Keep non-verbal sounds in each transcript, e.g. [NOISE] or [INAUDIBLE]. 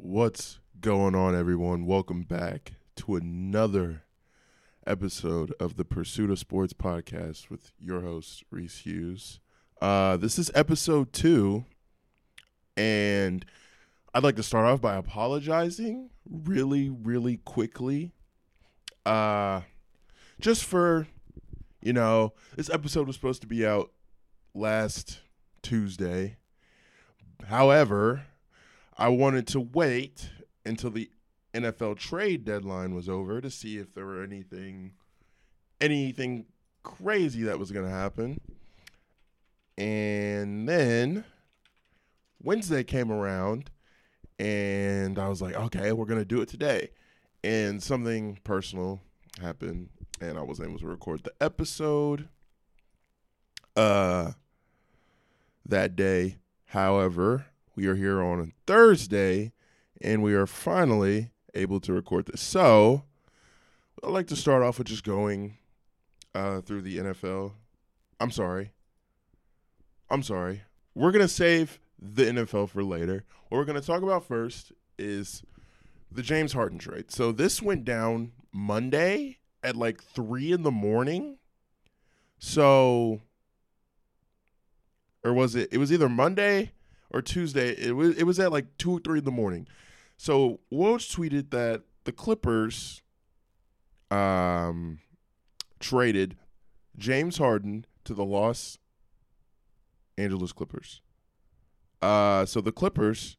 What's going on, everyone? Welcome back to another episode of the Pursuit of Sports podcast with your host, Reese Hughes. Uh, this is episode two, and I'd like to start off by apologizing really, really quickly. Uh, just for, you know, this episode was supposed to be out last Tuesday. However, I wanted to wait until the NFL trade deadline was over to see if there were anything anything crazy that was going to happen. And then Wednesday came around and I was like, "Okay, we're going to do it today." And something personal happened and I wasn't able to record the episode uh that day. However, we are here on Thursday, and we are finally able to record this. So, I'd like to start off with just going uh, through the NFL. I'm sorry. I'm sorry. We're going to save the NFL for later. What we're going to talk about first is the James Harden trade. So, this went down Monday at like 3 in the morning. So, or was it? It was either Monday or Tuesday. It was it was at like two or three in the morning. So Woj tweeted that the Clippers um traded James Harden to the Los Angeles Clippers. Uh so the Clippers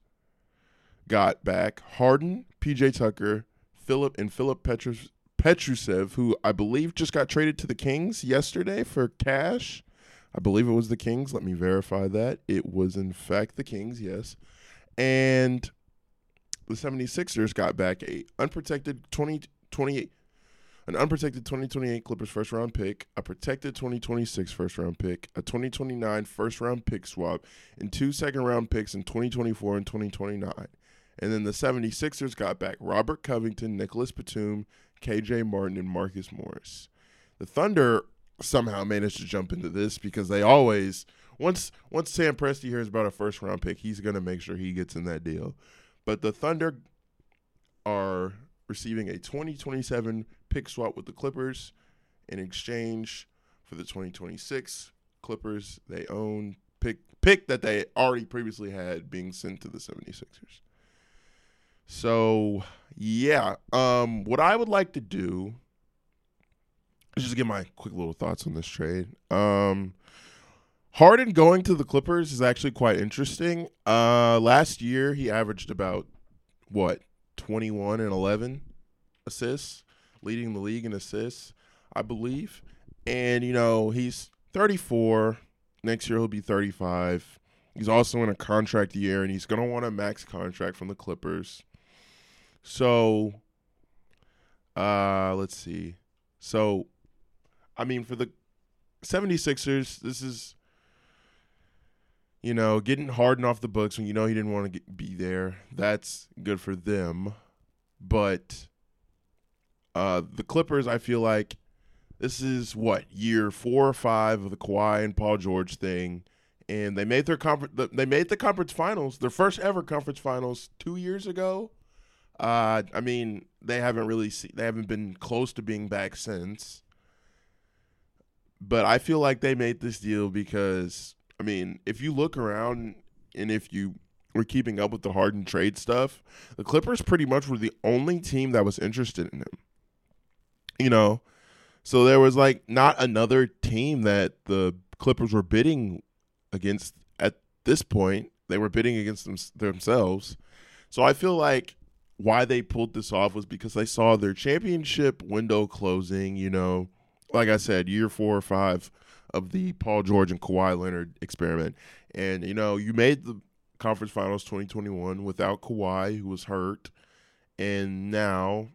got back Harden, PJ Tucker, Filip and Filip Petrus Petrusev, who I believe just got traded to the Kings yesterday for cash. I believe it was the Kings. Let me verify that. It was, in fact, the Kings, yes. And the 76ers got back a unprotected 2028 an unprotected 2028 Clippers first round pick, a protected 2026 first round pick, a 2029 first round pick swap, and two second round picks in 2024 and 2029. And then the 76ers got back Robert Covington, Nicolas Batum, KJ Martin, and Marcus Morris. The Thunder somehow managed to jump into this because they always once once Sam Presti hears about a first round pick, he's gonna make sure he gets in that deal. But the Thunder are receiving a 2027 pick swap with the Clippers in exchange for the 2026 Clippers they own pick pick that they already previously had being sent to the 76ers. So, yeah, um what I would like to do just get my quick little thoughts on this trade. Um, Harden going to the Clippers is actually quite interesting. Uh, last year he averaged about what twenty one and eleven assists, leading the league in assists, I believe. And you know he's thirty four. Next year he'll be thirty five. He's also in a contract year, and he's gonna want a max contract from the Clippers. So, uh, let's see. So I mean, for the 76ers, this is, you know, getting Harden off the books when you know he didn't want to be there. That's good for them. But uh, the Clippers, I feel like this is what year four or five of the Kawhi and Paul George thing, and they made their conference. They made the conference finals, their first ever conference finals, two years ago. Uh, I mean, they haven't really see, they haven't been close to being back since. But I feel like they made this deal because I mean, if you look around and if you were keeping up with the Harden trade stuff, the Clippers pretty much were the only team that was interested in him. You know, so there was like not another team that the Clippers were bidding against at this point. They were bidding against them, themselves. So I feel like why they pulled this off was because they saw their championship window closing, you know, like I said, year four or five of the Paul George and Kawhi Leonard experiment. And, you know, you made the conference finals 2021 without Kawhi, who was hurt. And now,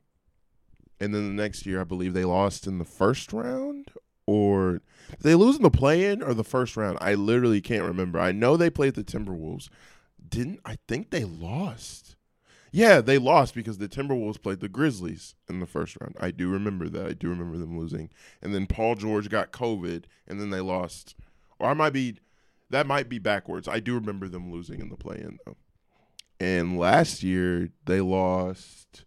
and then the next year, I believe they lost in the first round or they lose in the play in or the first round. I literally can't remember. I know they played the Timberwolves. Didn't I think they lost? Yeah, they lost because the Timberwolves played the Grizzlies in the first round. I do remember that. I do remember them losing. And then Paul George got COVID, and then they lost. Or I might be, that might be backwards. I do remember them losing in the play in, though. And last year they lost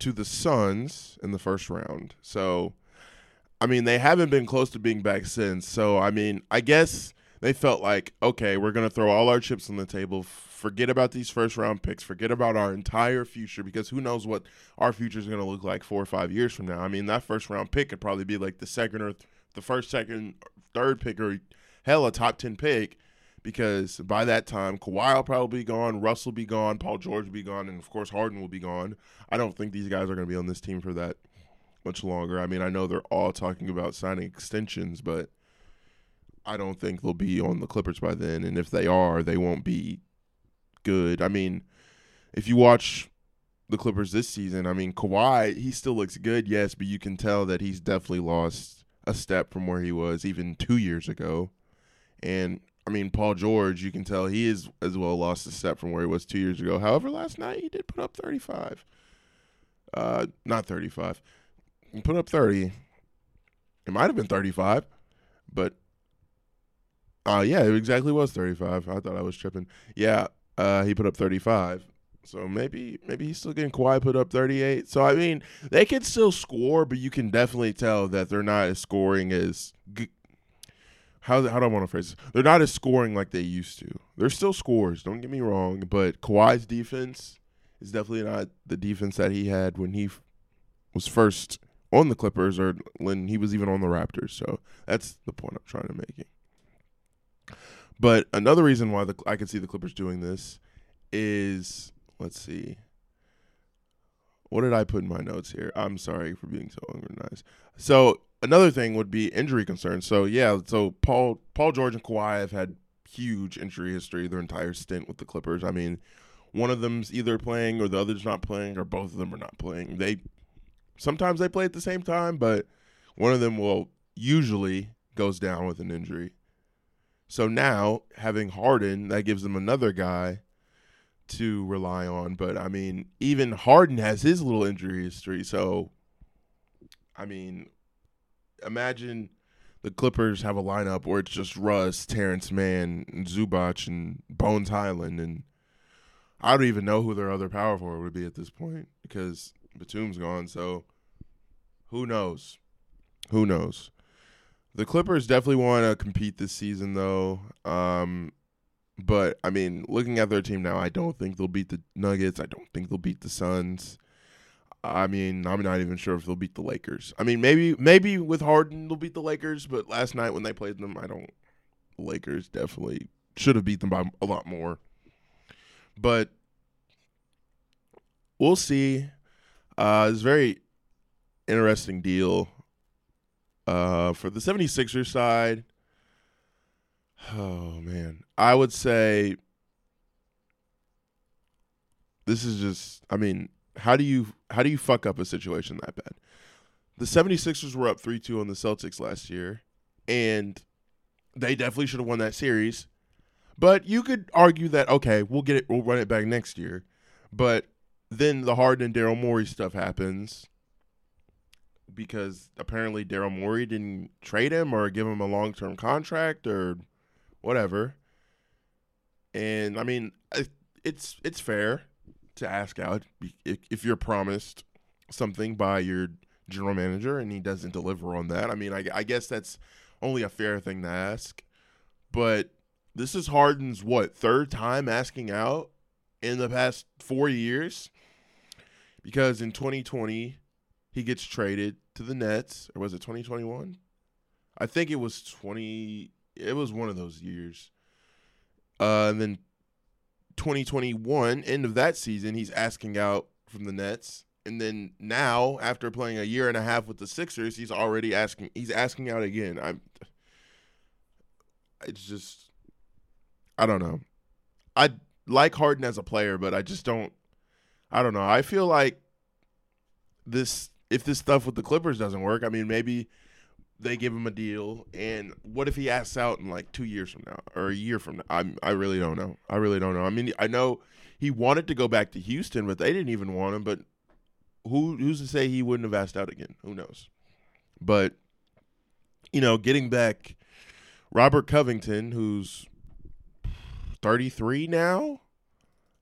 to the Suns in the first round. So I mean, they haven't been close to being back since. So I mean, I guess they felt like, okay, we're to throw all our chips on the table. Forget about these first round picks. Forget about our entire future because who knows what our future is going to look like four or five years from now. I mean, that first round pick could probably be like the second or th- the first, second, third pick or hell, a top 10 pick because by that time, Kawhi will probably be gone, Russell be gone, Paul George will be gone, and of course, Harden will be gone. I don't think these guys are going to be on this team for that much longer. I mean, I know they're all talking about signing extensions, but I don't think they'll be on the Clippers by then. And if they are, they won't be good. I mean, if you watch the Clippers this season, I mean, Kawhi, he still looks good, yes, but you can tell that he's definitely lost a step from where he was even two years ago. And I mean, Paul George, you can tell he is as well lost a step from where he was two years ago. However, last night he did put up 35. Uh, not 35. He put up 30. It might have been 35, but uh yeah, it exactly was 35. I thought I was tripping. Yeah, uh he put up 35. So maybe maybe he's still getting Kawhi put up 38. So I mean, they can still score, but you can definitely tell that they're not as scoring as how how do I want to phrase this? They're not as scoring like they used to. They're still scores, don't get me wrong, but Kawhi's defense is definitely not the defense that he had when he was first on the Clippers or when he was even on the Raptors. So that's the point I'm trying to make. But another reason why the, I can see the Clippers doing this is let's see. What did I put in my notes here? I'm sorry for being so organized. So another thing would be injury concerns. So yeah, so Paul Paul George and Kawhi have had huge injury history their entire stint with the Clippers. I mean, one of them's either playing or the other's not playing, or both of them are not playing. They sometimes they play at the same time, but one of them will usually goes down with an injury. So now having Harden, that gives them another guy to rely on. But I mean, even Harden has his little injury history. So, I mean, imagine the Clippers have a lineup where it's just Russ, Terance Mann, and Zubac, and Bones Hyland, and I don't even know who their other power forward would be at this point because Batum's gone. So, who knows? Who knows? The Clippers definitely want to compete this season, though. Um, but I mean, looking at their team now, I don't think they'll beat the Nuggets. I don't think they'll beat the Suns. I mean, I'm not even sure if they'll beat the Lakers. I mean, maybe maybe with Harden they'll beat the Lakers, but last night when they played them, I don't. The Lakers definitely should have beat them by a lot more. But we'll see. Uh, it's very interesting deal uh, for the 76ers side, oh man, I would say this is just I mean, how do you how do you fuck up a situation that bad? The 76ers were up 3-2 on the Celtics last year and they definitely should have won that series. But you could argue that okay, we'll get it we'll run it back next year. But then the Harden and Daryl Morey stuff happens because apparently Daryl Morey didn't trade him or give him a long term contract or whatever. And I mean, it's it's fair to ask out if you're promised something by your general manager and he doesn't deliver on that. I mean, I, I guess that's only a fair thing to ask. But this is Harden's what third time asking out in the past four years because in 2020 he gets traded to the Nets, or was it 2021? I think it was 20. It was one of those years. Uh, and then 2021, end of that season, he's asking out from the Nets. And then now, after playing a year and a half with the Sixers, he's already asking. He's asking out again. I'm. It's just, I don't know. I like Harden as a player, but I just don't. I don't know. I feel like this if this stuff with the Clippers doesn't work, I mean, maybe they give him a deal. And what if he asks out in like two years from now or a year from now? I'm, I really don't know. I really don't know. I mean, I know he wanted to go back to Houston, but they didn't even want him. But who who's to say he wouldn't have asked out again? Who knows? But you know, getting back Robert Covington, who's 33 now.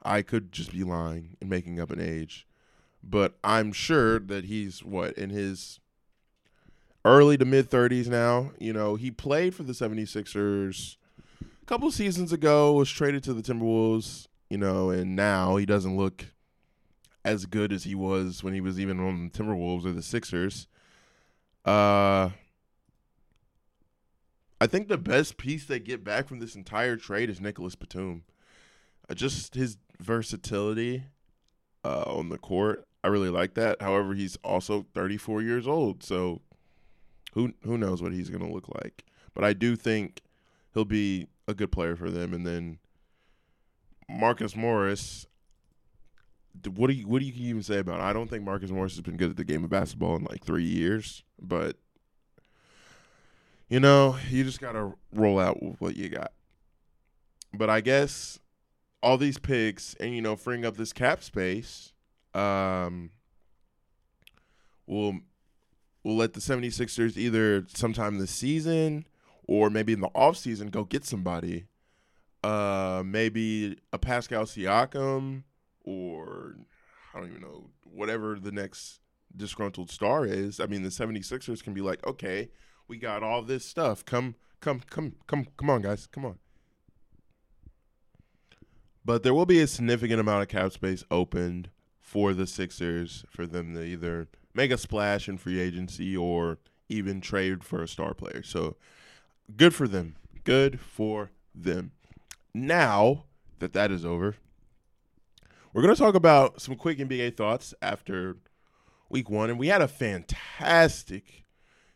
I could just be lying and making up an age, but I'm sure that he's what in his early to mid 30s now. You know, he played for the 76ers a couple seasons ago, was traded to the Timberwolves, you know, and now he doesn't look as good as he was when he was even on the Timberwolves or the Sixers. Uh I think the best piece they get back from this entire trade is Nicolas Batum. Uh, just his versatility uh, on the court. I really like that. However, he's also 34 years old, so who who knows what he's going to look like. But I do think he'll be a good player for them. And then Marcus Morris, what do you what do you even say about? It? I don't think Marcus Morris has been good at the game of basketball in like three years, but you know, you just gotta roll out with what you got. But I guess all these picks and you know freeing up this cap space um we'll we'll let the 76ers either sometime this season or maybe in the offseason go get somebody uh maybe a Pascal Siakam or I don't even know whatever the next disgruntled star is. I mean the 76ers can be like, "Okay, we got all this stuff. Come come come come come on guys. Come on." But there will be a significant amount of cap space opened for the Sixers for them to either make a splash in free agency or even trade for a star player. So good for them. Good for them. Now that that is over, we're going to talk about some quick NBA thoughts after week one. And we had a fantastic,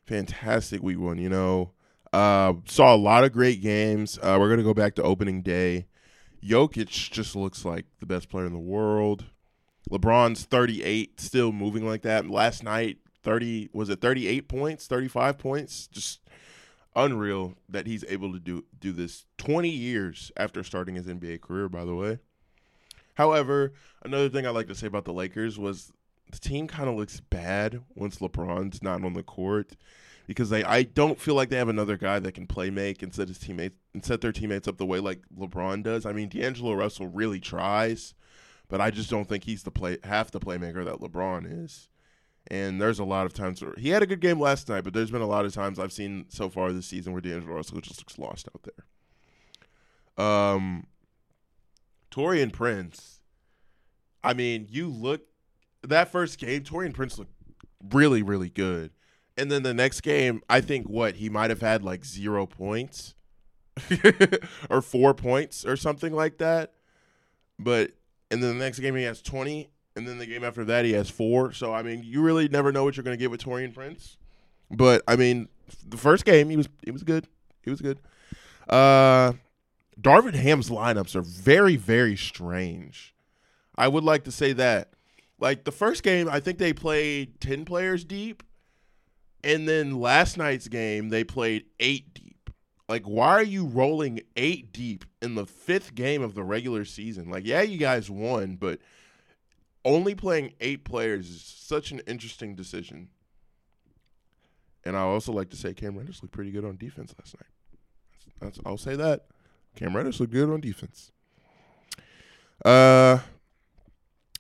fantastic week one. You know, uh, saw a lot of great games. Uh, we're going to go back to opening day. Jokic just looks like the best player in the world. LeBron's 38, still moving like that. Last night, 30 was it 38 points, 35 points? Just unreal that he's able to do do this 20 years after starting his NBA career, by the way. However, another thing I like to say about the Lakers was the team kind of looks bad once LeBron's not on the court because they I don't feel like they have another guy that can play make and set his teammates and set their teammates up the way like LeBron does. I mean, D'Angelo Russell really tries, but I just don't think he's the play half the playmaker that LeBron is. And there's a lot of times where he had a good game last night, but there's been a lot of times I've seen so far this season where D'Angelo Russell just looks lost out there. Um, Taurean Prince. I mean, you look that first game, Taurean Prince looked really, really good. And then the next game, I think what he might have had like zero points [LAUGHS] or four points or something like that. But and then the next game he has twenty, and then the game after that he has four. So I mean, you really never know what you're going to get with Taurean Prince. But I mean, the first game he was he was good. He was good. Uh, Darvin Ham's lineups are very very strange. I would like to say that. Like the first game, I think they played ten players deep and then last night's game, they played eight deep. Like, why are you rolling eight deep in the fifth game of the regular season? Like, yeah, you guys won, but only playing eight players is such an interesting decision. And I also like to say Cam Reddish looked pretty good on defense last night. That's, I'll say that. Cam Reddish looked good on defense. Uh,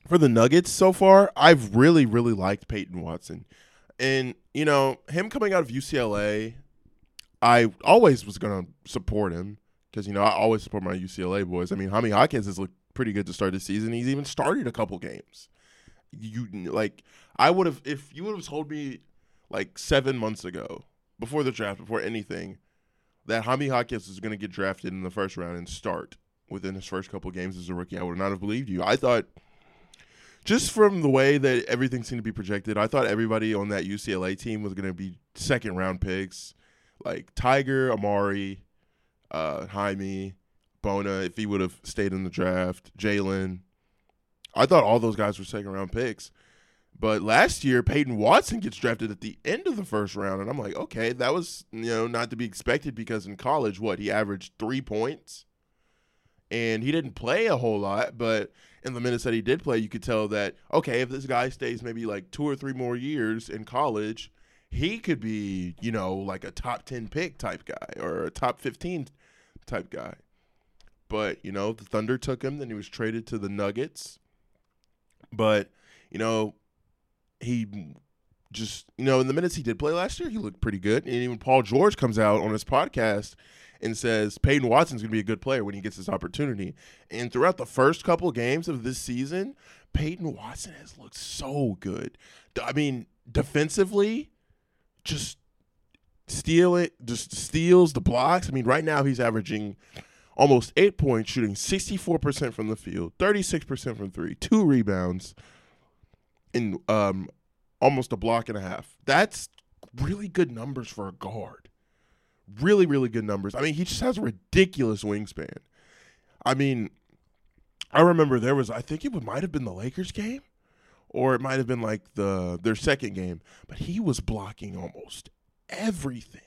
for the Nuggets so far, I've really, really liked Peyton Watson. And you know, him coming out of UCLA, I always was going to support him because you know I always support my UCLA boys. I mean, Jaime Jaquez has looked pretty good to start the season. He's even started a couple games. You like, I would have if you would have told me like seven months ago, before the draft, before anything, that Jaime Jaquez is going to get drafted in the first round and start within his first couple games as a rookie, I would not have believed you. I thought just from the way that everything seemed to be projected, I thought everybody on that UCLA team was going to be second round picks, like Tyger, Amari, uh, Jaime, Bona, if he would have stayed in the draft, Jalen. I thought all those guys were second round picks. But last year, Peyton Watson gets drafted at the end of the first round, and I'm like, okay, that was you know not to be expected because in college, what he averaged three points, and he didn't play a whole lot, but in the minutes that he did play, you could tell that okay, if this guy stays maybe like two or three more years in college, he could be you know like a top ten pick type guy or a top fifteen type guy. but you know the Thunder took him. Then he was traded to the Nuggets. But you know, he just you know in the minutes he did play last year, he looked pretty good. And even Paul George comes out on his podcast and says Peyton Watson's going to be a good player when he gets this opportunity. And throughout the first couple games of this season, Peyton Watson has looked so good. I mean, defensively, just steal it, just steals the blocks. I mean, right now he's averaging almost eight points, shooting 64% from the field, 36% from three, two rebounds, and um, almost a block and a half. That's really good numbers for a guard. Really, really good numbers. I mean, he just has a ridiculous wingspan. I mean, I remember there was, I think it might have been the Lakers game, or it might have been like the their second game, but he was blocking almost everything.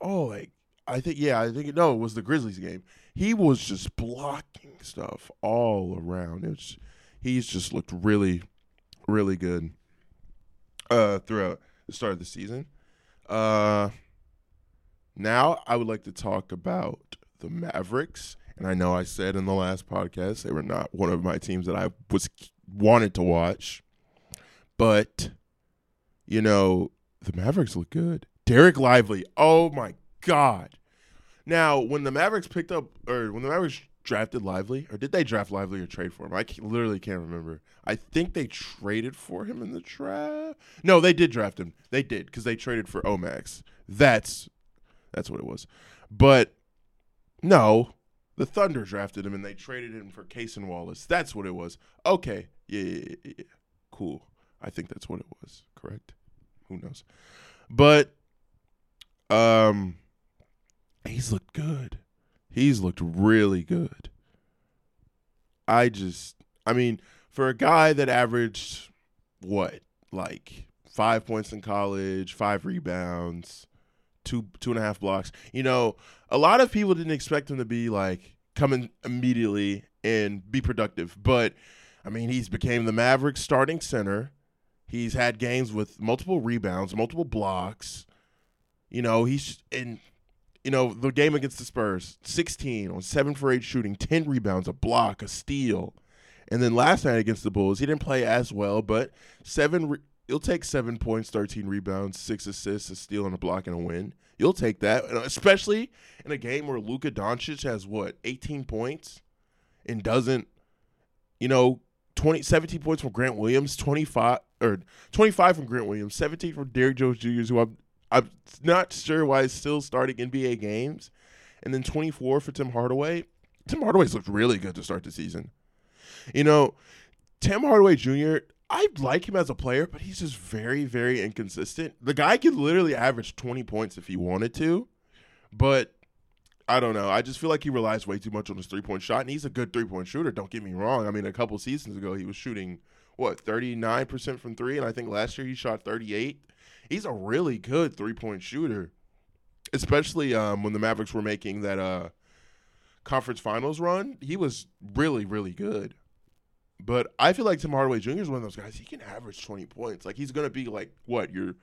Oh, like I think yeah, I think no, it was the Grizzlies game. He was just blocking stuff all around. It's he's just looked really, really good uh, throughout the start of the season. Uh, now I would like to talk about the Mavericks, and I know I said in the last podcast they were not one of my teams that I was wanted to watch, but you know the Mavericks look good. Dereck Lively, oh my god! Now when the Mavericks picked up, or when the Mavericks drafted Lively, or did they draft Lively or trade for him? I can, literally can't remember. I think they traded for him in the draft. No, they did draft him. They did because they traded for Omax. That's that's what it was. But no, the Thunder drafted him and they traded him for Cason Wallace. That's what it was. Okay, yeah, yeah, yeah, yeah. cool. I think that's what it was. Correct? Who knows? But um, he's looked good. He's looked really good. I just, I mean, for a guy that averaged what, like five points in college, five rebounds, two two and a half blocks. You know, a lot of people didn't expect him to be like coming immediately and be productive, but I mean, he's became the Mavericks starting center. He's had games with multiple rebounds, multiple blocks. You know, he's in you know, the game against the Spurs, 16 on 7 for 8 shooting, 10 rebounds, a block, a steal. And then last night against the Bulls, he didn't play as well, but 7 re- he'll take 7 points, 13 rebounds, 6 assists, a steal and a block and a win. You'll take that, especially in a game where Luka Doncic has what, 18 points and doesn't you know, 20 17 points from Grant Williams, 25 or 25 from Grant Williams, 17 from Derrick Jones Jr., who I'm I'm not sure why he's still starting NBA games. And then 24 for Tim Hardaway. Tim Hardaway's looked really good to start the season. You know, Tim Hardaway Jr., I like him as a player, but he's just very, very inconsistent. The guy could literally average 20 points if he wanted to, but I don't know. I just feel like he relies way too much on his three point shot, and he's a good three point shooter. Don't get me wrong. I mean, a couple seasons ago, he was shooting, what, 39% from three, and I think last year he shot 38 he's a really good three point shooter, especially um, when the Mavericks were making that uh, conference finals run. He was really, really good. But I feel like Tim Hardaway Jr. is one of those guys. He can average twenty points. Like he's gonna be like what your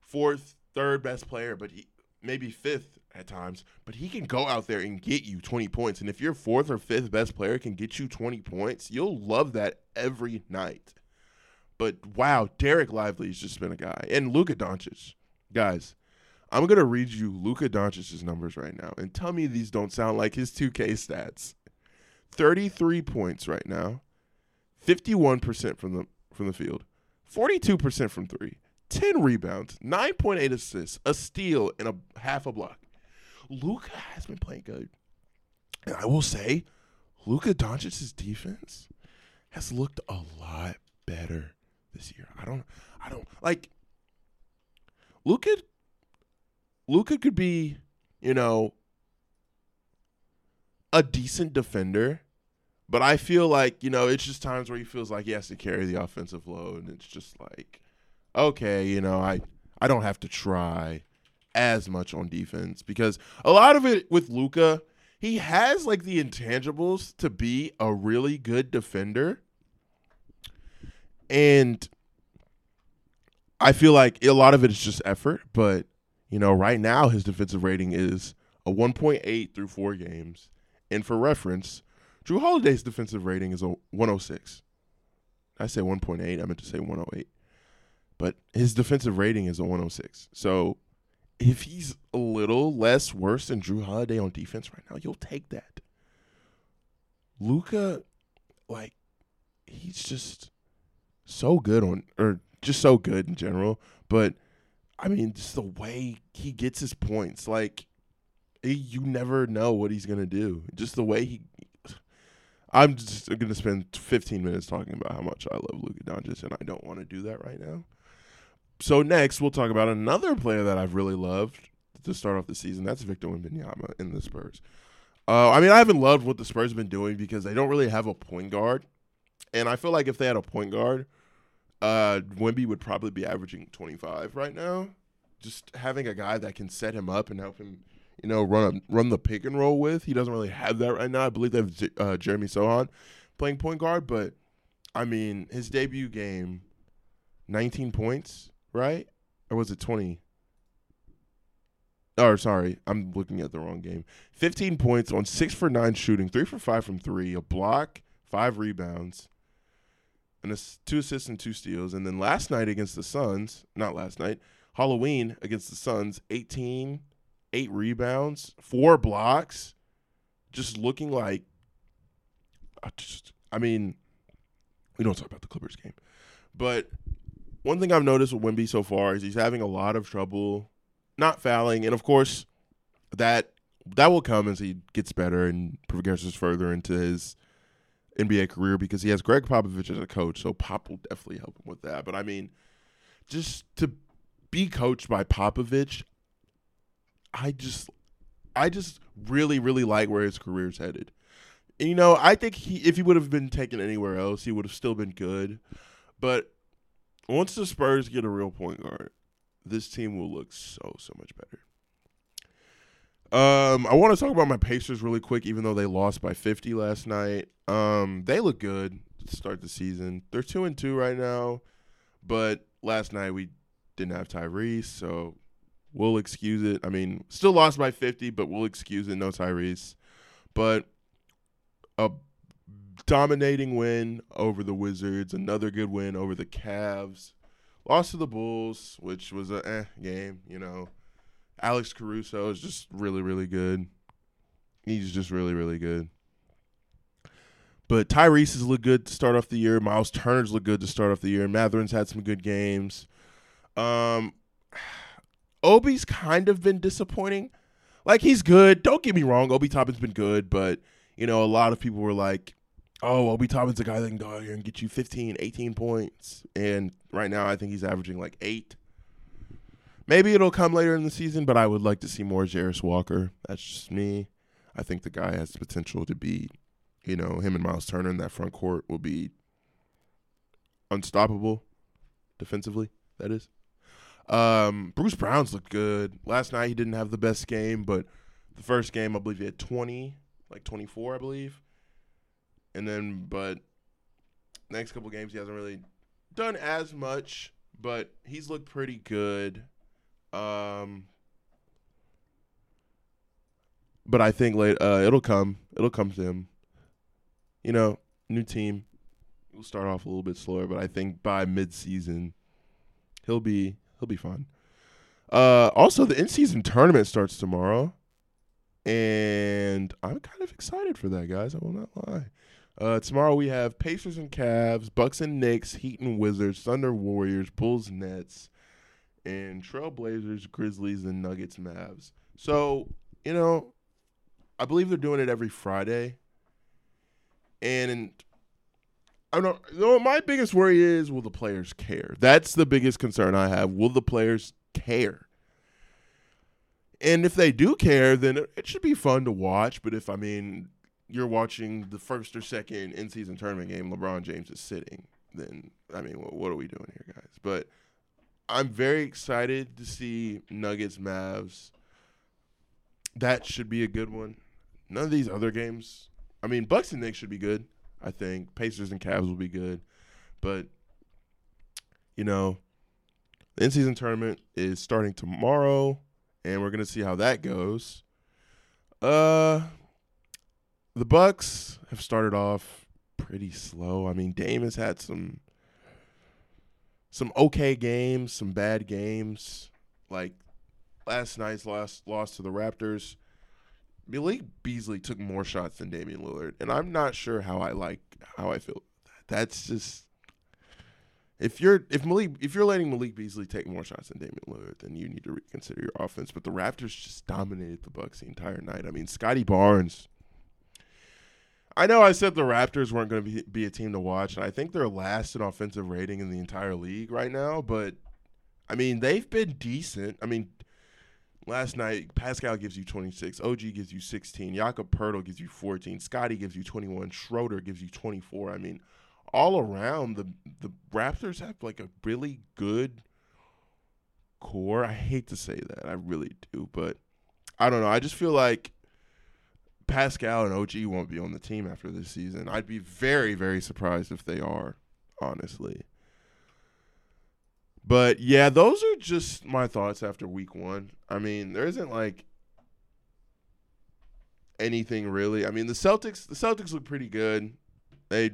fourth, third best player, but he maybe fifth at times. But he can go out there and get you twenty points. And if your fourth or fifth best player can get you twenty points, you'll love that every night. But wow, Dereck Lively's just been a guy. And Luka Doncic. Guys, I'm gonna read you Luka Doncic's numbers right now and tell me these don't sound like his 2K stats. 33 points right now, 51% from the from the field, 42% from three, 10 rebounds, 9.8 assists, a steal, and a half a block. Luka has been playing good. And I will say, Luka Doncic's defense has looked a lot better this year. I don't I don't like Luka Luka could be, you know, a decent defender, but I feel like, you know, it's just times where he feels like he has to carry the offensive load and it's just like okay, you know, I I don't have to try as much on defense because a lot of it with Luka, he has like the intangibles to be a really good defender and I feel like a lot of it is just effort, but you know, right now his defensive rating is a 1.8 through four games, And for reference, Jrue Holiday's defensive rating is a 106. I say 1.8. I meant to say 108. But his defensive rating is a 106. So if he's a little less worse than Jrue Holiday on defense right now, you'll take that. Luka, like, he's just so good on, or just so good in general. But I mean, just the way he gets his points, like, you never know what he's gonna do. Just the way he. I'm just gonna spend 15 minutes talking about how much I love Luka Doncic, and I don't want to do that right now. So next, we'll talk about another player that I've really loved to start off the season. That's Victor Wembanyama in the Spurs. Uh, I mean, I haven't loved what the Spurs have been doing because they don't really have a point guard, and I feel like if they had a point guard, uh, Wemby would probably be averaging 25 right now. Just having a guy that can set him up and help him, you know, run a, run the pick and roll with. He doesn't really have that right now. I believe they have uh, Jeremy Sochan playing point guard, but I mean, his debut game, 19 points, right? Or was it 20? Or sorry, I'm looking at the wrong game. 15 points on 6 for 9 shooting, 3 for 5 from 3, a block, 5 rebounds, and two assists and two steals. And then last night against the Suns, not last night, Halloween against the Suns, 18, 8 rebounds, 4 blocks, just looking like I just I mean, we don't talk about the Clippers game. But one thing I've noticed with Wemby so far is he's having a lot of trouble not fouling, and of course that that will come as he gets better and progresses further into his NBA career because he has Gregg Popovich as a coach, so Pop will definitely help him with that. But I mean, just to be coached by Popovich, I just I just really really like where his career's headed. And, you know, I think he if he would have been taken anywhere else, he would have still been good. But once the Spurs get a real point guard, this team will look so so much better. Um, I want to talk about my Pacers really quick, even though they lost by 50 last night. Um, they look good to start the season. They're two and two right now, but last night we didn't have Tyrese, so we'll excuse it. I mean, still lost by 50, but we'll excuse it. No Tyrese, but a dominating win over the Wizards, another good win over the Cavs. Lost to the Bulls, which was a eh game, you know. Alex Caruso is just really, really good. He's just really, really good. But Tyrese has looked good to start off the year. Miles Turner's looked good to start off the year. Mathurin's had some good games. Um, Obi's kind of been disappointing. Like he's good. Don't get me wrong. Obi Toppin's been good, but you know a lot of people were like, "Oh, Obi Toppin's a guy that can go out here and get you 15, 18 points." And right now, I think he's averaging like eight. Maybe it'll come later in the season, but I would like to see more Jarace Walker. That's just me. I think the guy has the potential to be, you know, him and Miles Turner in that front court will be unstoppable defensively. That is. Um, Bruce Brown's looked good. Last night he didn't have the best game, but the first game I believe he had twenty, like twenty four, I believe. And then, but next couple games he hasn't really done as much, but he's looked pretty good. Um, but I think late uh, it'll come. It'll come to him. You know, new team. We'll start off a little bit slower, but I think by mid-season, he'll be he'll be fine. Uh, also, the in-season tournament starts tomorrow, and I'm kind of excited for that, guys. I will not lie. Uh, tomorrow we have Pacers and Cavs, Bucks and Knicks, Heat and Wizards, Thunder Warriors, Bulls Nets, and Trailblazers, Grizzlies, and Nuggets Mavs. So you know, I believe they're doing it every Friday, and I don't you know. My biggest worry is will the players care? That's the biggest concern I have. Will the players care? And if they do care, then it should be fun to watch. But if I mean you're watching the first or second in season tournament game, LeBron James is sitting, then I mean, what, what are we doing here, guys? But I'm very excited to see Nuggets Mavs. That should be a good one. None of these other games. I mean, Bucks and Knicks should be good. I think Pacers and Cavs will be good, but you know, the in-season tournament is starting tomorrow, and we're gonna see how that goes. Uh, the Bucks have started off pretty slow. I mean, Dame has had some some okay games, some bad games. Like last night's loss loss to the Raptors. Malik Beasley took more shots than Damian Lillard, and I'm not sure how I like how I feel. That's just if you're if Malik if you're letting Malik Beasley take more shots than Damian Lillard, then you need to reconsider your offense. But the Raptors just dominated the Bucks the entire night. I mean, Scottie Barnes. I know I said the Raptors weren't going to be, be a team to watch, and I think they're last in offensive rating in the entire league right now. But I mean, they've been decent. I mean, last night Pascal gives you 26, OG gives you 16, Jakob Poeltl gives you 14, Scottie gives you 21, Schroeder gives you 24. I mean all around the the Raptors have like a really good core. I hate to say that, I really do, but I don't know. I just feel like Pascal and OG won't be on the team after this season. I'd be very very surprised if they are, honestly. But yeah, those are just my thoughts after week 1. I mean, there isn't like anything really. I mean, the Celtics the Celtics look pretty good. They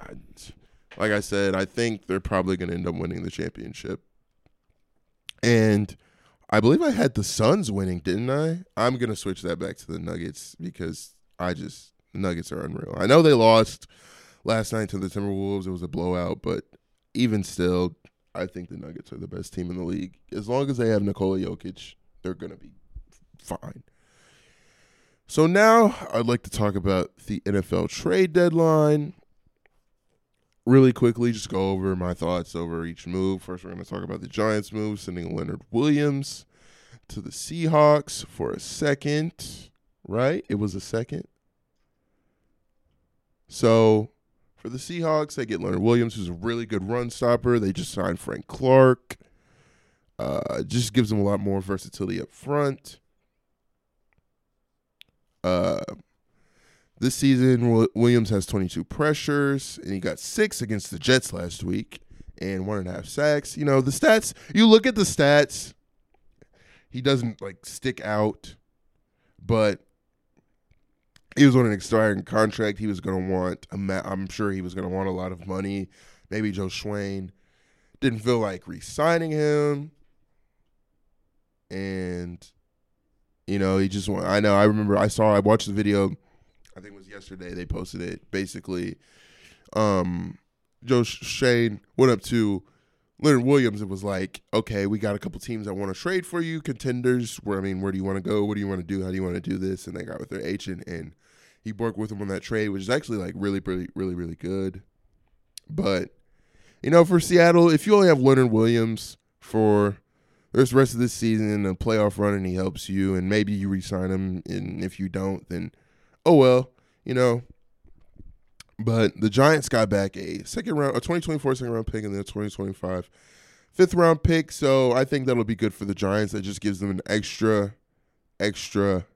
I, like I said, I think they're probably going to end up winning the championship. And I believe I had the Suns winning, didn't I? I'm to switch that back to the Nuggets because I just Nuggets are unreal. I know they lost last night to the Timberwolves. It was a blowout, but even still, I think the Nuggets are the best team in the league. As long as they have Nikola Jokic, they're to be fine. So now I'd like to talk about the NFL trade deadline really quickly, just go over my thoughts over each move. First, we're going to talk about the Giants move, sending Leonard Williams to the Seahawks for a second, right? It was a second. So for the Seahawks, they get Leonard Williams, who's a really good run stopper. They just signed Frank Clark. Uh, just gives them a lot more versatility up front. Uh, this season, Williams has 22 pressures, and he got six against the Jets last week, and one and a half sacks. You know the stats. You look at the stats. He doesn't like stick out, but he was on an expiring contract. He was going to want. I'm sure he was going to want a lot of money. Maybe Joe Schoen didn't feel like re-signing him, and you know he just. I know. I remember. I saw. I watched the video I think it was yesterday they posted it. Basically, um, Joe Schoen went up to Leonard Williams and was like, "Okay, we got a couple teams that want to trade for you, contenders. Where I mean, where do you want to go? What do you want to do? How do you want to do this?" And they got with their agent, and he worked with them on that trade, which is actually like really, really, really, really good. But you know, for Seattle, if you only have Leonard Williams for the rest of this season a playoff run, and he helps you, and maybe you resign him, and if you don't, then oh well, you know. But the Giants got back a second round, a 2024 second round pick, and then a 2025 fifth round pick. So I think that'll be good for the Giants. That just gives them an extra, extra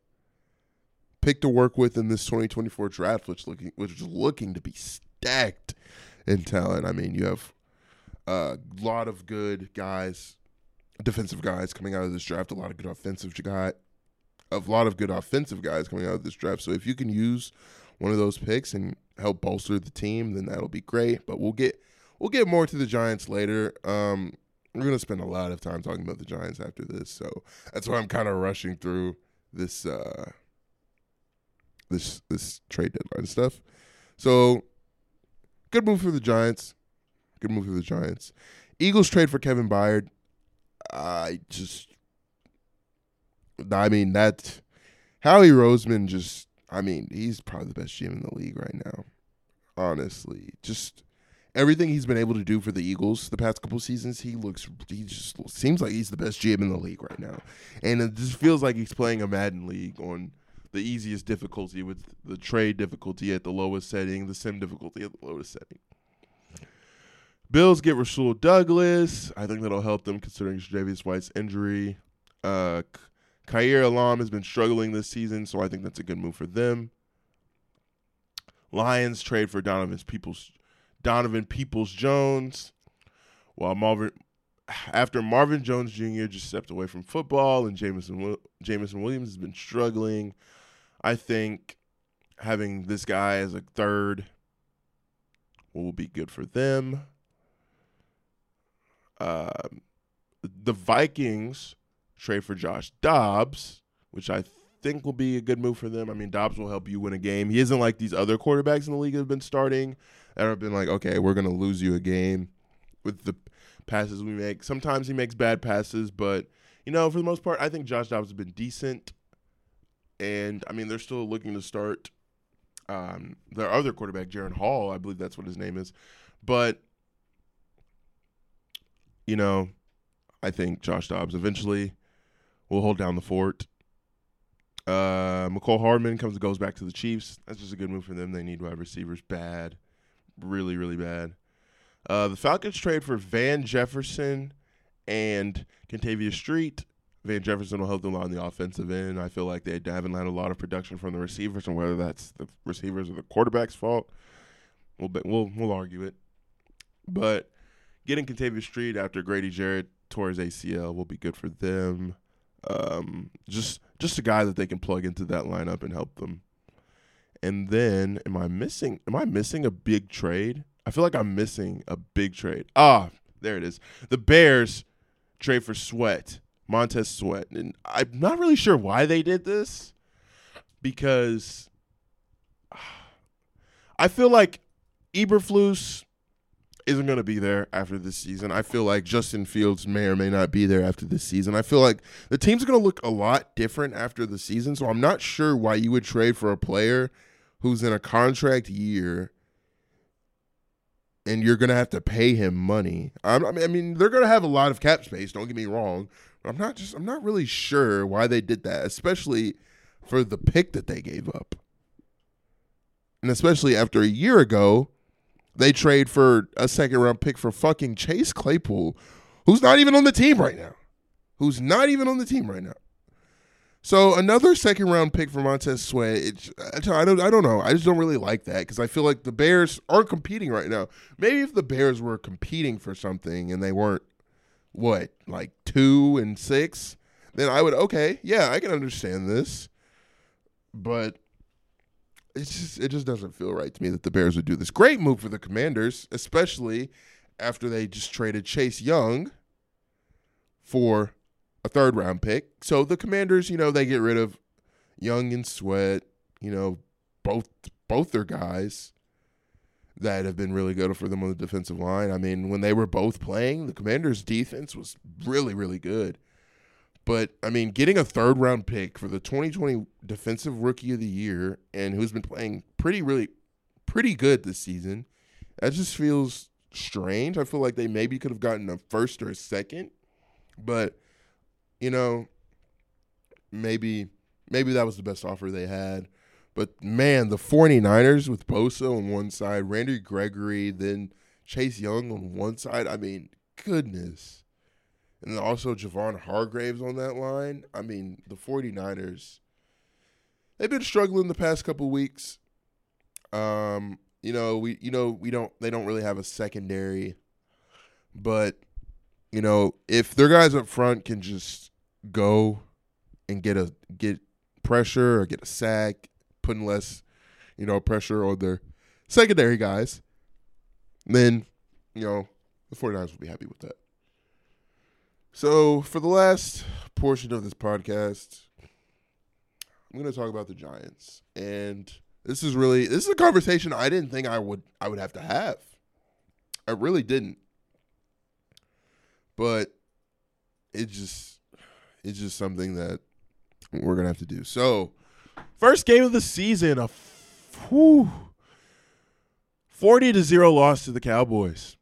pick to work with in this 2024 draft, which looking which is looking to be stacked in talent. I mean, you have a lot of good guys, defensive guys coming out of this draft. A lot of good offensive guy, a lot of good offensive guys coming out of this draft. So if you can use one of those picks and help bolster the team, then that'll be great. But we'll get we'll get more to the Giants later. Um, we're gonna spend a lot of time talking about the Giants after this, so that's why I'm kind of rushing through this uh, this this trade deadline stuff. So good move for the Giants. Good move for the Giants. Eagles trade for Kevin Byard. I just I mean that Howie Roseman just I mean, he's probably the best GM in the league right now. Honestly. Just everything he's been able to do for the Eagles the past couple seasons, he looks he just seems like he's the best GM in the league right now. And it just feels like he's playing a Madden league on the easiest difficulty with the trade difficulty at the lowest setting, the sim difficulty at the lowest setting. Bills get Rasul Douglas. I think that'll help them considering Javius White's injury. Uh, Kaiir Elam has been struggling this season, so I think that's a good move for them. Lions trade for Donovan Peoples Donovan Peoples Jones. While Marvin after Marvin Jones Jr. just stepped away from football and Jameson Jameson Williams has been struggling, I think having this guy as a third will be good for them. Um, the Vikings trade for Josh Dobbs, which I think will be a good move for them. I mean, Dobbs will help you win a game. He isn't like these other quarterbacks in the league that have been starting that have been like, okay, we're going to lose you a game with the passes we make. Sometimes he makes bad passes, but, you know, for the most part, I think Josh Dobbs has been decent. And, I mean, they're still looking to start um, their other quarterback, Jaren Hall. I believe that's what his name is. But, you know, I think Josh Dobbs eventually will hold down the fort. Uh, Mecole Hardman comes goes back to the Chiefs. That's just a good move for them. They need wide receivers bad, really, really bad. Uh, the Falcons trade for Van Jefferson and Kentavius Street. Van Jefferson will help them on the offensive end. I feel like they haven't had a lot of production from the receivers, and whether that's the receivers or the quarterback's fault, we'll we'll we'll argue it. But getting Kentavius Street after Grady Jarrett tore his ACL will be good for them. Um, just just a guy that they can plug into that lineup and help them. And then, am I missing? Am I missing a big trade? I feel like I'm missing a big trade. Ah, there it is. The Bears trade for Sweat, Montez Sweat, and I'm not really sure why they did this because [SIGHS] I feel like Eberflus isn't going to be there after this season. I feel like Justin Fields may or may not be there after this season. I feel like the team's going to look a lot different after the season. So I'm not sure why you would trade for a player who's in a contract year and you're going to have to pay him money. I'm, I mean, they're going to have a lot of cap space. Don't get me wrong. I'm not just. I'm not really sure why they did that, especially for the pick that they gave up, and especially after a year ago they trade for a second round pick for fucking Chase Claypool, who's not even on the team right now. Who's not even on the team right now. So another second round pick for Montez Sweat. I don't. I don't know. I just don't really like that because I feel like the Bears aren't competing right now. Maybe if the Bears were competing for something and they weren't what like two and six, then I would okay. Yeah, I can understand this. But it's just it just doesn't feel right to me that the Bears would do this. Great move for the Commanders, especially after they just traded Chase Young for a third round pick. So the Commanders, you know, they get rid of Young and Sweat, you know, both both their guys that have been really good for them on the defensive line. I mean, when they were both playing, the Commanders defense was really really good. But I mean, getting a third round pick for the 2020 Defensive Rookie of the Year and who's been playing pretty, really, pretty good this season, that just feels strange. I feel like they maybe could have gotten a first or a second, but you know, maybe maybe that was the best offer they had. But man, the 49ers with Bosa on one side, Randy Gregory, then Chase Young on one side. I mean, goodness and also Javon Hargraves on that line. I mean, the 49ers, they've been struggling the past couple weeks. Um, you know, we you know, we don't they don't really have a secondary, but you know, if their guys up front can just go and get a get pressure or get a sack, putting less, you know, pressure on their secondary guys, then, you know, the 49ers will be happy with that. So, for the last portion of this podcast, I'm going to talk about the Giants. And this is really this is a conversation I didn't think I would I would have to have. I really didn't. But it just it's just something that we're going to have to do. So, first game of the season, a whew, 40 to 0 loss to the Cowboys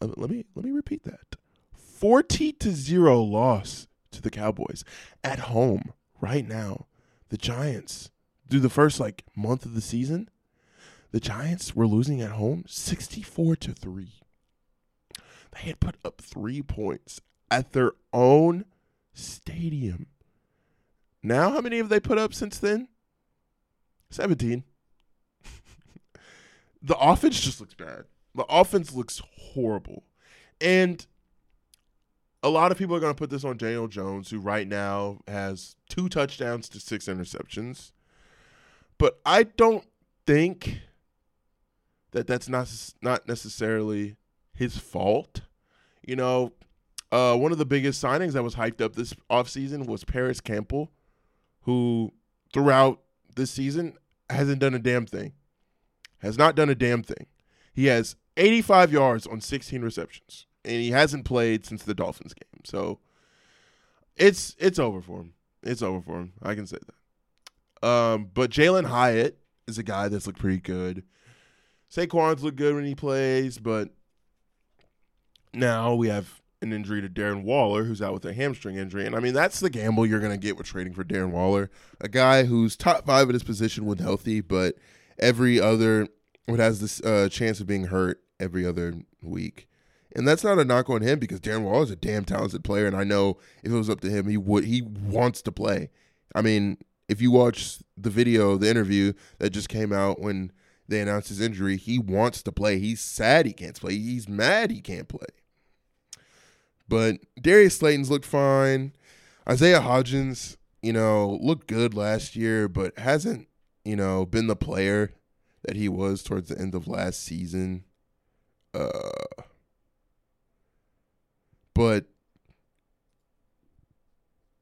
let me let me repeat that. 40 to 0 loss to the Cowboys at home right now. The Giants through the first like month of the season, the Giants were losing at home 64 to 3. They had put up 3 points at their own stadium. Now, how many have they put up since then? 17. [LAUGHS] the offense just looks bad. The offense looks horrible. And a lot of people are going to put this on Daniel Jones, who right now has two touchdowns to six interceptions. but I don't think that that's not not necessarily his fault. You know, uh, one of the biggest signings that was hyped up this offseason was Parris Campbell, who throughout this season hasn't done a damn thing. Has not done a damn thing. He has 85 yards on 16 receptions, and he hasn't played since the Dolphins game. So it's it's over for him. It's over for him. I can say that. Um, but Jalin Hyatt is a guy that's looked pretty good. Saquon's looked good when he plays, but now we have an injury to Darren Waller, who's out with a hamstring injury. And I mean, that's the gamble you're going to get with trading for Darren Waller, a guy who's top five at his position when healthy, but every other, what has this uh, chance of being hurt every other week. And that's not a knock on him because Darren Waller is a damn talented player, and I know if it was up to him, he would he wants to play. I mean, if you watch the video, the interview that just came out when they announced his injury, he wants to play. He's sad he can't play. He's mad he can't play. But Darius Slayton's looked fine. Isaiah Hodgins, you know, looked good last year, but hasn't, you know, been the player that he was towards the end of last season. Uh, but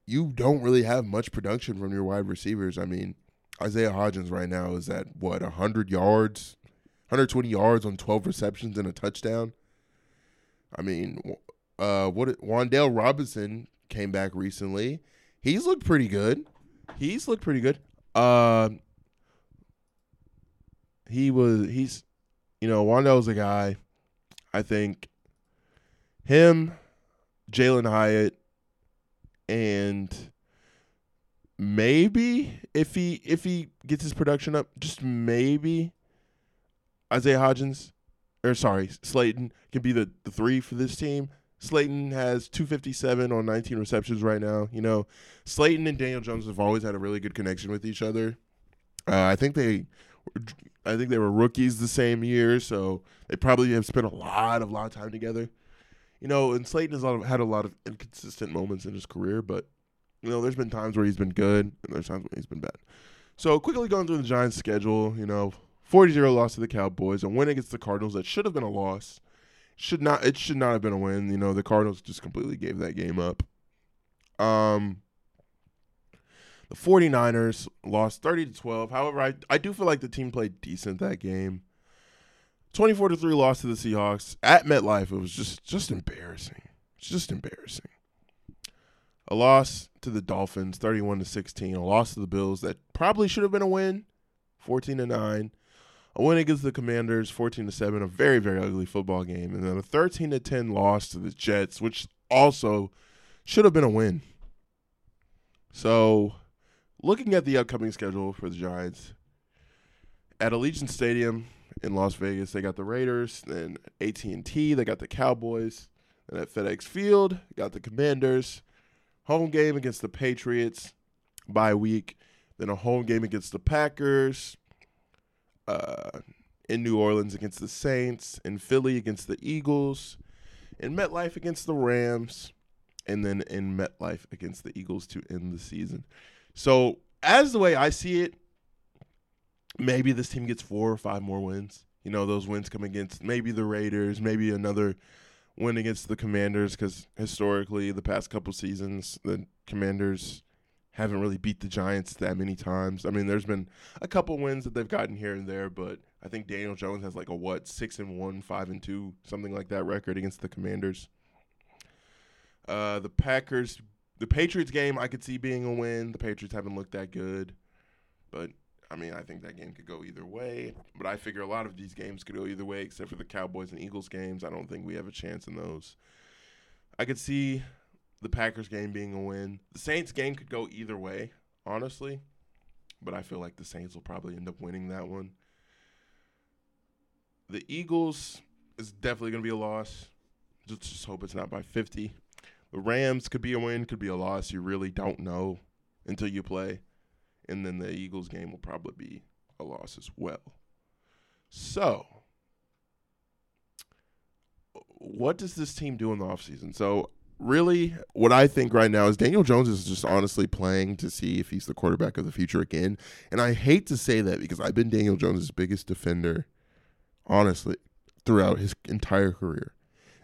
you don't really have much production from your wide receivers. I mean, Isaiah Hodgins right now is at what, 100 yards, 120 yards on 12 receptions and a touchdown. I mean, uh, what Wan'Dale Robinson came back recently. He's looked pretty good. He's looked pretty good. Uh, he was he's you know Wan'Dale's a guy. I think him, Jalin Hyatt, and maybe if he if he gets his production up, just maybe Isaiah Hodgins or sorry Slayton can be the the three for this team. Slayton has 257 on 19 receptions right now. You know, Slayton and Daniel Jones have always had a really good connection with each other. Uh, I think they, I think they were rookies the same year, so they probably have spent a lot of lot of time together. You know, and Slayton has had a lot of inconsistent moments in his career, but you know, there's been times where he's been good and there's times when he's been bad. So quickly going through the Giants' schedule, you know, 40-0 loss to the Cowboys, and win against the Cardinals that should have been a loss should not it should not have been a win. You know, the Cardinals just completely gave that game up. Um the 49ers lost 30 to 12. However, I, I do feel like the team played decent that game. 24 to 3 loss to the Seahawks at MetLife. It was just just embarrassing. It's just embarrassing. A loss to the Dolphins 31 to 16. A loss to the Bills that probably should have been a win 14 to 9 a win against the Commanders, 14 to 7, a very, very ugly football game, and then a 13 to 10 loss to the Jets, which also should have been a win. So, looking at the upcoming schedule for the Giants, at Allegiant Stadium in Las Vegas, they got the Raiders, then AT&T, they got the Cowboys, and at FedEx Field, got the Commanders, home game against the Patriots, bye week, then a home game against the Packers, uh, in New Orleans against the Saints, in Philly against the Eagles, in MetLife against the Rams, and then in MetLife against the Eagles to end the season. So, as the way I see it, maybe this team gets four or five more wins. You know, those wins come against maybe the Raiders, maybe another win against the Commanders, because historically, the past couple seasons, the Commanders haven't really beat the Giants that many times. I mean, there's been a couple wins that they've gotten here and there, but I think Daniel Jones has like a what six and one, five and two, something like that record against the Commanders. Uh, the Packers, the Patriots game, I could see being a win. The Patriots haven't looked that good, but I mean, I think that game could go either way. But I figure a lot of these games could go either way, except for the Cowboys and Eagles games. I don't think we have a chance in those. I could see the Packers game being a win. The Saints game could go either way, honestly, but I feel like the Saints will probably end up winning that one. The Eagles is definitely going to be a loss. Just, just hope it's not by 50. Rams could be a win, could be a loss. You really don't know until you play. And then the Eagles game will probably be a loss as well. So, what does this team do in the offseason? So, really, what I think right now is Daniel Jones is just honestly playing to see if he's the quarterback of the future again. And I hate to say that because I've been Daniel Jones' biggest defender, honestly, throughout his entire career.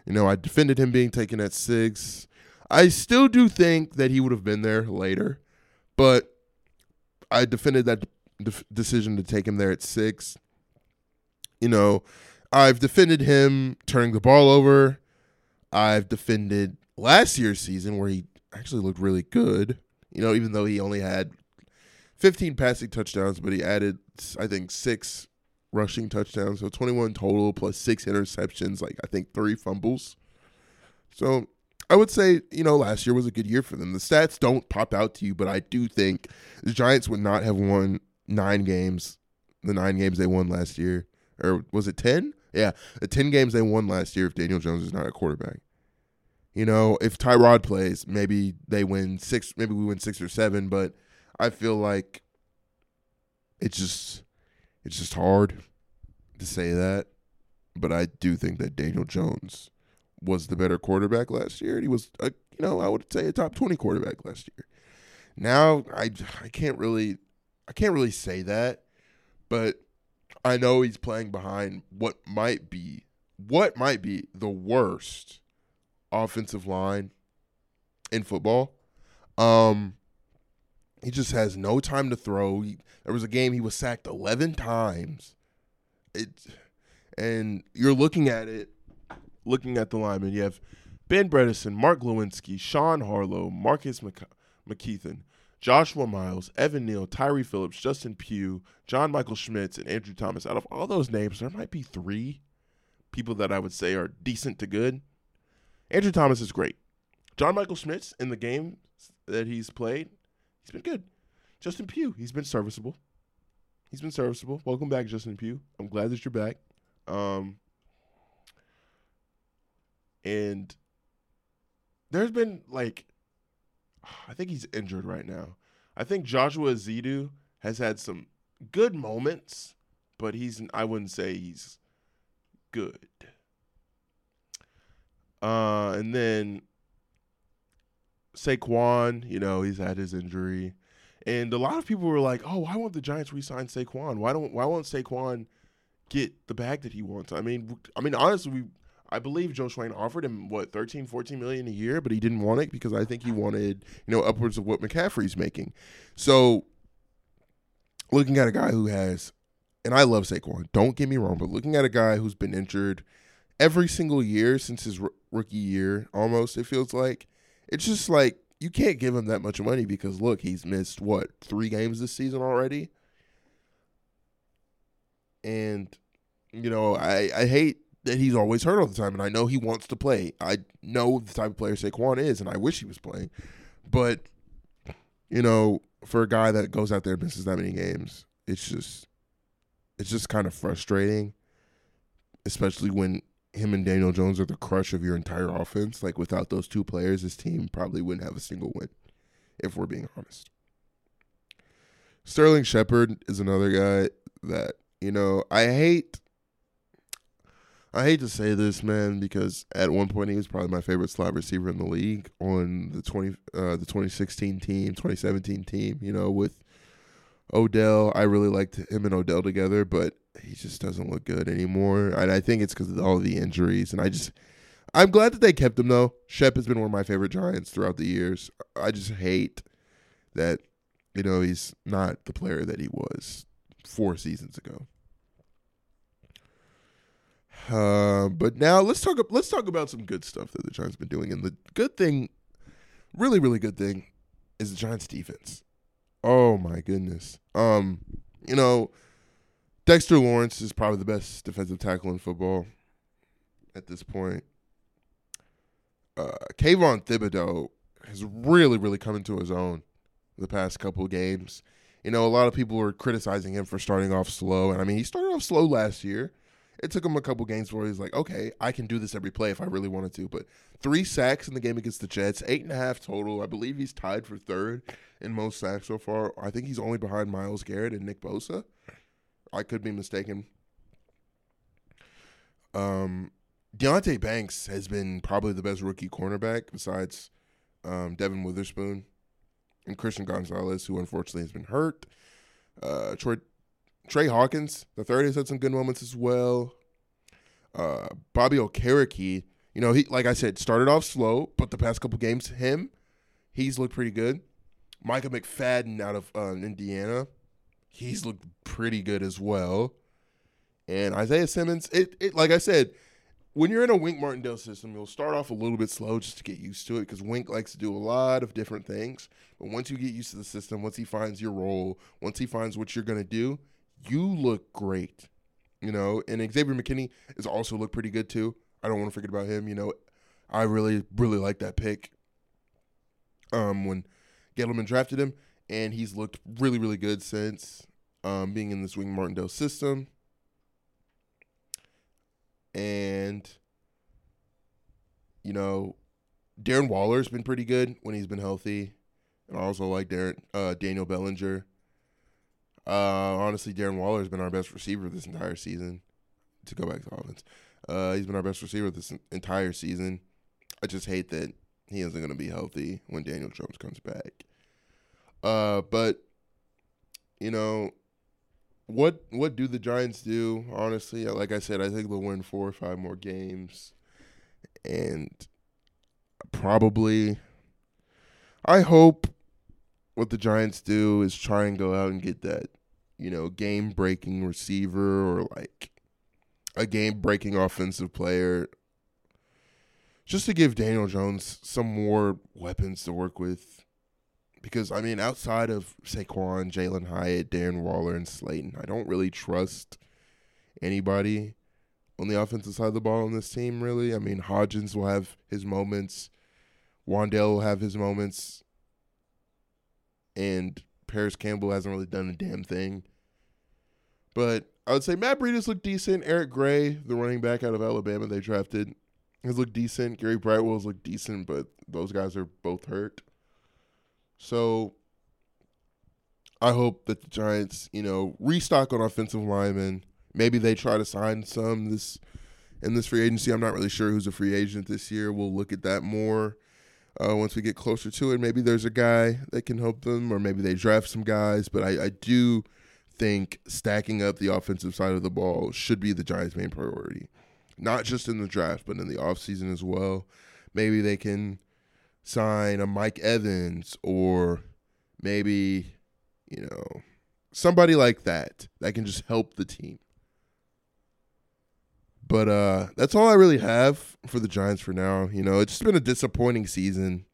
You know, I defended him being taken at six. I still do think that he would have been there later, but I defended that de- decision to take him there at six. You know, I've defended him turning the ball over. I've defended last year's season where he actually looked really good. You know, even though he only had 15 passing touchdowns, but he added, I think, six rushing touchdowns. So 21 total plus six interceptions, like I think three fumbles. So I would say, you know, last year was a good year for them. The stats don't pop out to you, but I do think the Giants would not have won nine games, the nine games they won last year. Or was it 10? Yeah, the 10 games they won last year if Daniel Jones is not a quarterback. You know, if Tyrod plays, maybe they win six, maybe we win six or seven, but I feel like it's just it's just hard to say that. But I do think that Daniel Jones was the better quarterback last year. He was, a, you know, I would say a top twenty quarterback last year. Now I I can't really I can't really say that, but I know he's playing behind what might be what might be the worst offensive line in football. Um, he just has no time to throw. He, there was a game he was sacked eleven times. It, and you're looking at it, looking at the linemen. You have Ben Bredeson, Mark Glowinski, Sean Harlow, Marcus McKethan, Joshua Miles, Evan Neal, Tyre Phillips, Justin Pugh, John Michael Schmitz, and Andrew Thomas. Out of all those names, there might be three people that I would say are decent to good. Andrew Thomas is great. John Michael Schmitz in the game that he's played, he's been good. Justin Pugh, he's been serviceable. He's been serviceable. Welcome back, Justin Pugh. I'm glad that you're back. Um, and there's been like, I think he's injured right now. I think Joshua Ezeudu has had some good moments, but he's I wouldn't say he's good. Uh, and then Saquon, you know, he's had his injury. And a lot of people were like, "Oh, why won't the Giants re-sign Saquon? Why don't why won't Saquon get the bag that he wants?" I mean, I mean honestly, we I believe Joe Schoen offered him what 13, 14 million a year, but he didn't want it because I think he wanted, you know, upwards of what McCaffrey's making. So looking at a guy who has and I love Saquon, don't get me wrong, but looking at a guy who's been injured every single year since his r- rookie year, almost it feels like it's just like you can't give him that much money because look, he's missed what three games this season already, and you know I I hate that he's always hurt all the time, and I know he wants to play. I know the type of player Saquon is, and I wish he was playing, but you know for a guy that goes out there and misses that many games, it's just it's just kind of frustrating, especially when him and Daniel Jones are the crush of your entire offense. Like without those two players, this team probably wouldn't have a single win, if we're being honest. Sterling Shepard is another guy that, you know, I hate I hate to say this, man, because at one point he was probably my favorite slot receiver in the league on the twenty uh, the twenty sixteen team, twenty seventeen team. You know, with Odell, I really liked him and Odell together, but he just doesn't look good anymore. And I think it's because of all the injuries. And I just, I'm glad that they kept him though. Shep has been one of my favorite Giants throughout the years. I just hate that, you know, he's not the player that he was four seasons ago. Uh, but now let's talk. Let's talk about some good stuff that the Giants have been doing. And the good thing, really, really good thing, is the Giants' defense. Oh my goodness. Um, you know, Dexter Lawrence is probably the best defensive tackle in football at this point. Uh, Kayvon Thibodeaux has really, really come into his own the past couple games. You know, a lot of people were criticizing him for starting off slow, and I mean, he started off slow last year. It took him a couple games where he's like, okay, I can do this every play if I really wanted to. But three sacks in the game against the Jets, eight and a half total. I believe he's tied for third in most sacks so far. I think he's only behind Myles Garrett and Nick Bosa. I could be mistaken. Um, Deonte Banks has been probably the best rookie cornerback besides um, Devon Witherspoon and Christian Gonzalez, who unfortunately has been hurt. Uh, Troy, Trey Hawkins, the third, has had some good moments as well. Uh, Bobby Okereke, you know, he like I said, started off slow, but the past couple games, him, he's looked pretty good. Micah McFadden out of uh, Indiana, he's looked pretty good as well. And Isaiah Simmons, it, it like I said, when you're in a Wink Martindale system, you'll start off a little bit slow just to get used to it because Wink likes to do a lot of different things. But once you get used to the system, once he finds your role, once he finds what you're going to do, you look great. You know, and Xavier McKinney has also looked pretty good too. I don't want to forget about him. You know, I really, really like that pick. Um, when Gettleman drafted him, and he's looked really, really good since um, being in this Wink Martindale system and you know, Darren Waller's been pretty good when he's been healthy, and I also like Darren uh, Daniel Bellinger. Uh, honestly, Darren Waller's been our best receiver this entire season. To go back to offense, uh, he's been our best receiver this entire season. I just hate that he isn't going to be healthy when Daniel Jones comes back. Uh, but you know, what what do the Giants do? Honestly, like I said, I think they'll win four or five more games, and probably. I hope what the Giants do is try and go out and get that, you know, game breaking receiver or like a game breaking offensive player, just to give Daniel Jones some more weapons to work with. Because I mean, outside of Saquon, Jalin Hyatt, Darren Waller, and Slayton, I don't really trust anybody on the offensive side of the ball on this team. Really, I mean, Hodgins will have his moments, Wan'Dale will have his moments, and Parris Campbell hasn't really done a damn thing. But I would say Matt Breida's looked decent. Eric Gray, the running back out of Alabama they drafted, has looked decent. Gary Brightwell's looked decent, but those guys are both hurt. So I hope that the Giants, you know, restock on offensive linemen. Maybe they try to sign some this in this free agency. I'm not really sure who's a free agent this year. We'll look at that more uh, once we get closer to it. Maybe there's a guy that can help them, or maybe they draft some guys. But I, I do think stacking up the offensive side of the ball should be the Giants' main priority. Not just in the draft, but in the offseason as well. Maybe they can sign a Mike Evans or maybe, you know, somebody like that that can just help the team. But uh that's all I really have for the Giants for now. You know, it's just been a disappointing season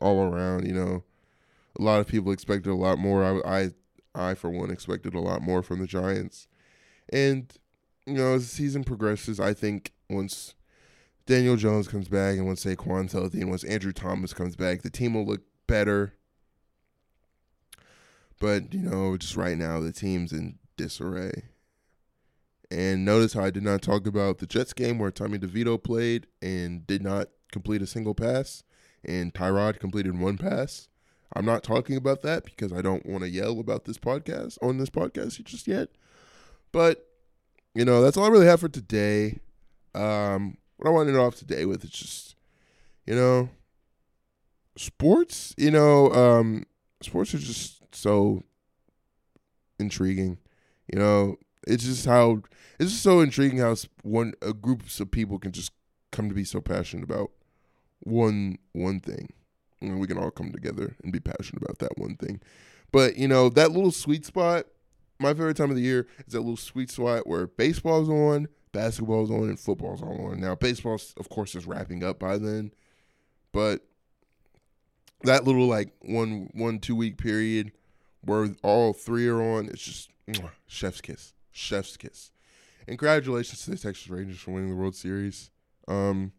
all around, you know. A lot of people expected a lot more. I I I for one expected a lot more from the Giants. And you know, as the season progresses, I think once Daniel Jones comes back and once Saquon's healthy and once Andrew Thomas comes back, the team will look better. But, you know, just right now, the team's in disarray. And notice how I did not talk about the Jets game where Tommy DeVito played and did not complete a single pass, and Tyrod completed one pass. I'm not talking about that because I don't want to yell about this podcast on this podcast just yet. But, you know, that's all I really have for today. Um, what I want to end off today with is just, you know, sports, you know, um, sports are just so intriguing. You know, it's just how it's just so intriguing how one a group of people can just come to be so passionate about one one thing. And we can all come together and be passionate about that one thing. But, you know, that little sweet spot, my favorite time of the year is that little sweet spot where baseball's on, basketball's on and football's on. Now, baseball, of course, is wrapping up by then, but that little like one one two week period where all three are on, it's just chef's kiss, chef's kiss. And congratulations to the Texas Rangers for winning the World Series. Um,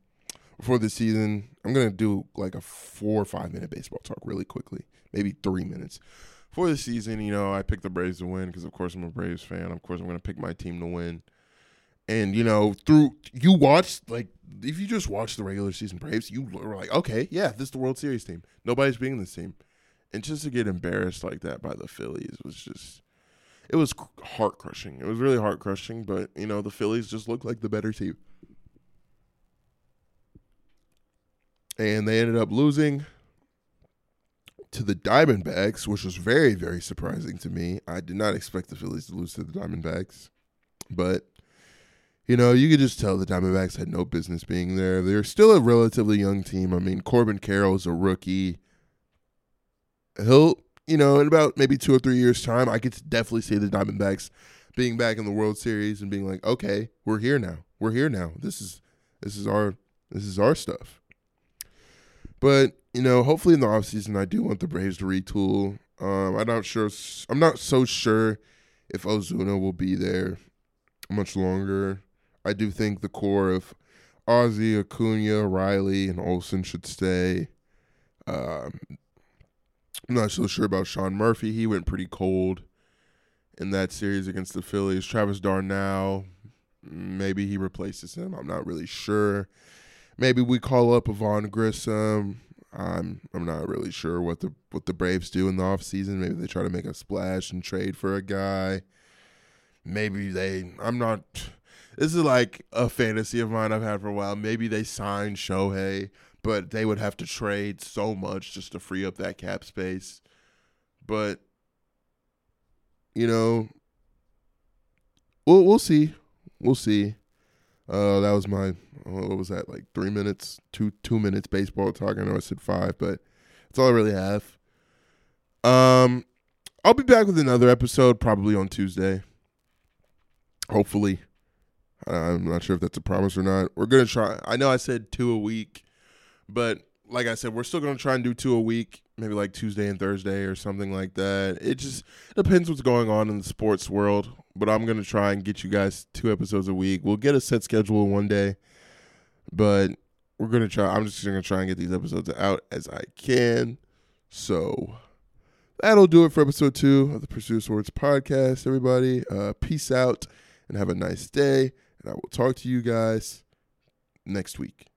before the season, I'm gonna do like a four or five minute baseball talk really quickly, maybe three minutes. For the season, you know, I picked the Braves to win because, of course, I'm a Braves fan. Of course, I'm gonna pick my team to win and you know through you watched like if you just watch the regular season Braves, you were like, okay, yeah, this is the World Series team. Nobody's being this team, and just to get embarrassed like that by the Phillies was just it was heart crushing. It was really heart crushing, but you know the Phillies just looked like the better team. and they ended up losing to the Diamondbacks, which was very, very surprising to me. I did not expect the Phillies to lose to the Diamondbacks, but you know, you could just tell the Diamondbacks had no business being there. They're still a relatively young team. I mean, Corbin Carroll is a rookie. He'll, you know, in about maybe two or three years' time, I could definitely see the Diamondbacks being back in the World Series and being like, okay, we're here now. We're here now. This is this is our this is our stuff. But you know, hopefully in the offseason, I do want the Braves to retool. Um, I'm not sure. I'm not so sure if Ozuna will be there much longer. I do think the core of Ozzie, Acuna, Riley, and Olson should stay. Um, I'm not so sure about Sean Murphy. He went pretty cold in that series against the Phillies. Travis d'Arnaud, maybe he replaces him. I'm not really sure. Maybe we call up Vaughn Grissom. I'm I'm not really sure what the what the Braves do in the offseason. Maybe they try to make a splash and trade for a guy. Maybe they I'm not this is like a fantasy of mine I've had for a while. Maybe they sign Shohei, but they would have to trade so much just to free up that cap space. But you know, we'll we'll see, we'll see. Uh, that was my what was that like three minutes, two two minutes baseball talk. I know I said five, but that's all I really have. Um, I'll be back with another episode probably on Tuesday. Hopefully. I'm not sure if that's a promise or not. We're gonna try. I know I said two a week, but like I said, we're still gonna try and do two a week, maybe like Tuesday and Thursday or something like that. It just depends what's going on in the sports world. But I'm gonna try and get you guys two episodes a week. We'll get a set schedule one day, but we're gonna try. I'm just gonna try and get these episodes out as I can. So that'll do it for episode two of the Pursuit of Sports podcast. Everybody, uh, peace out and have a nice day. And I will talk to you guys next week.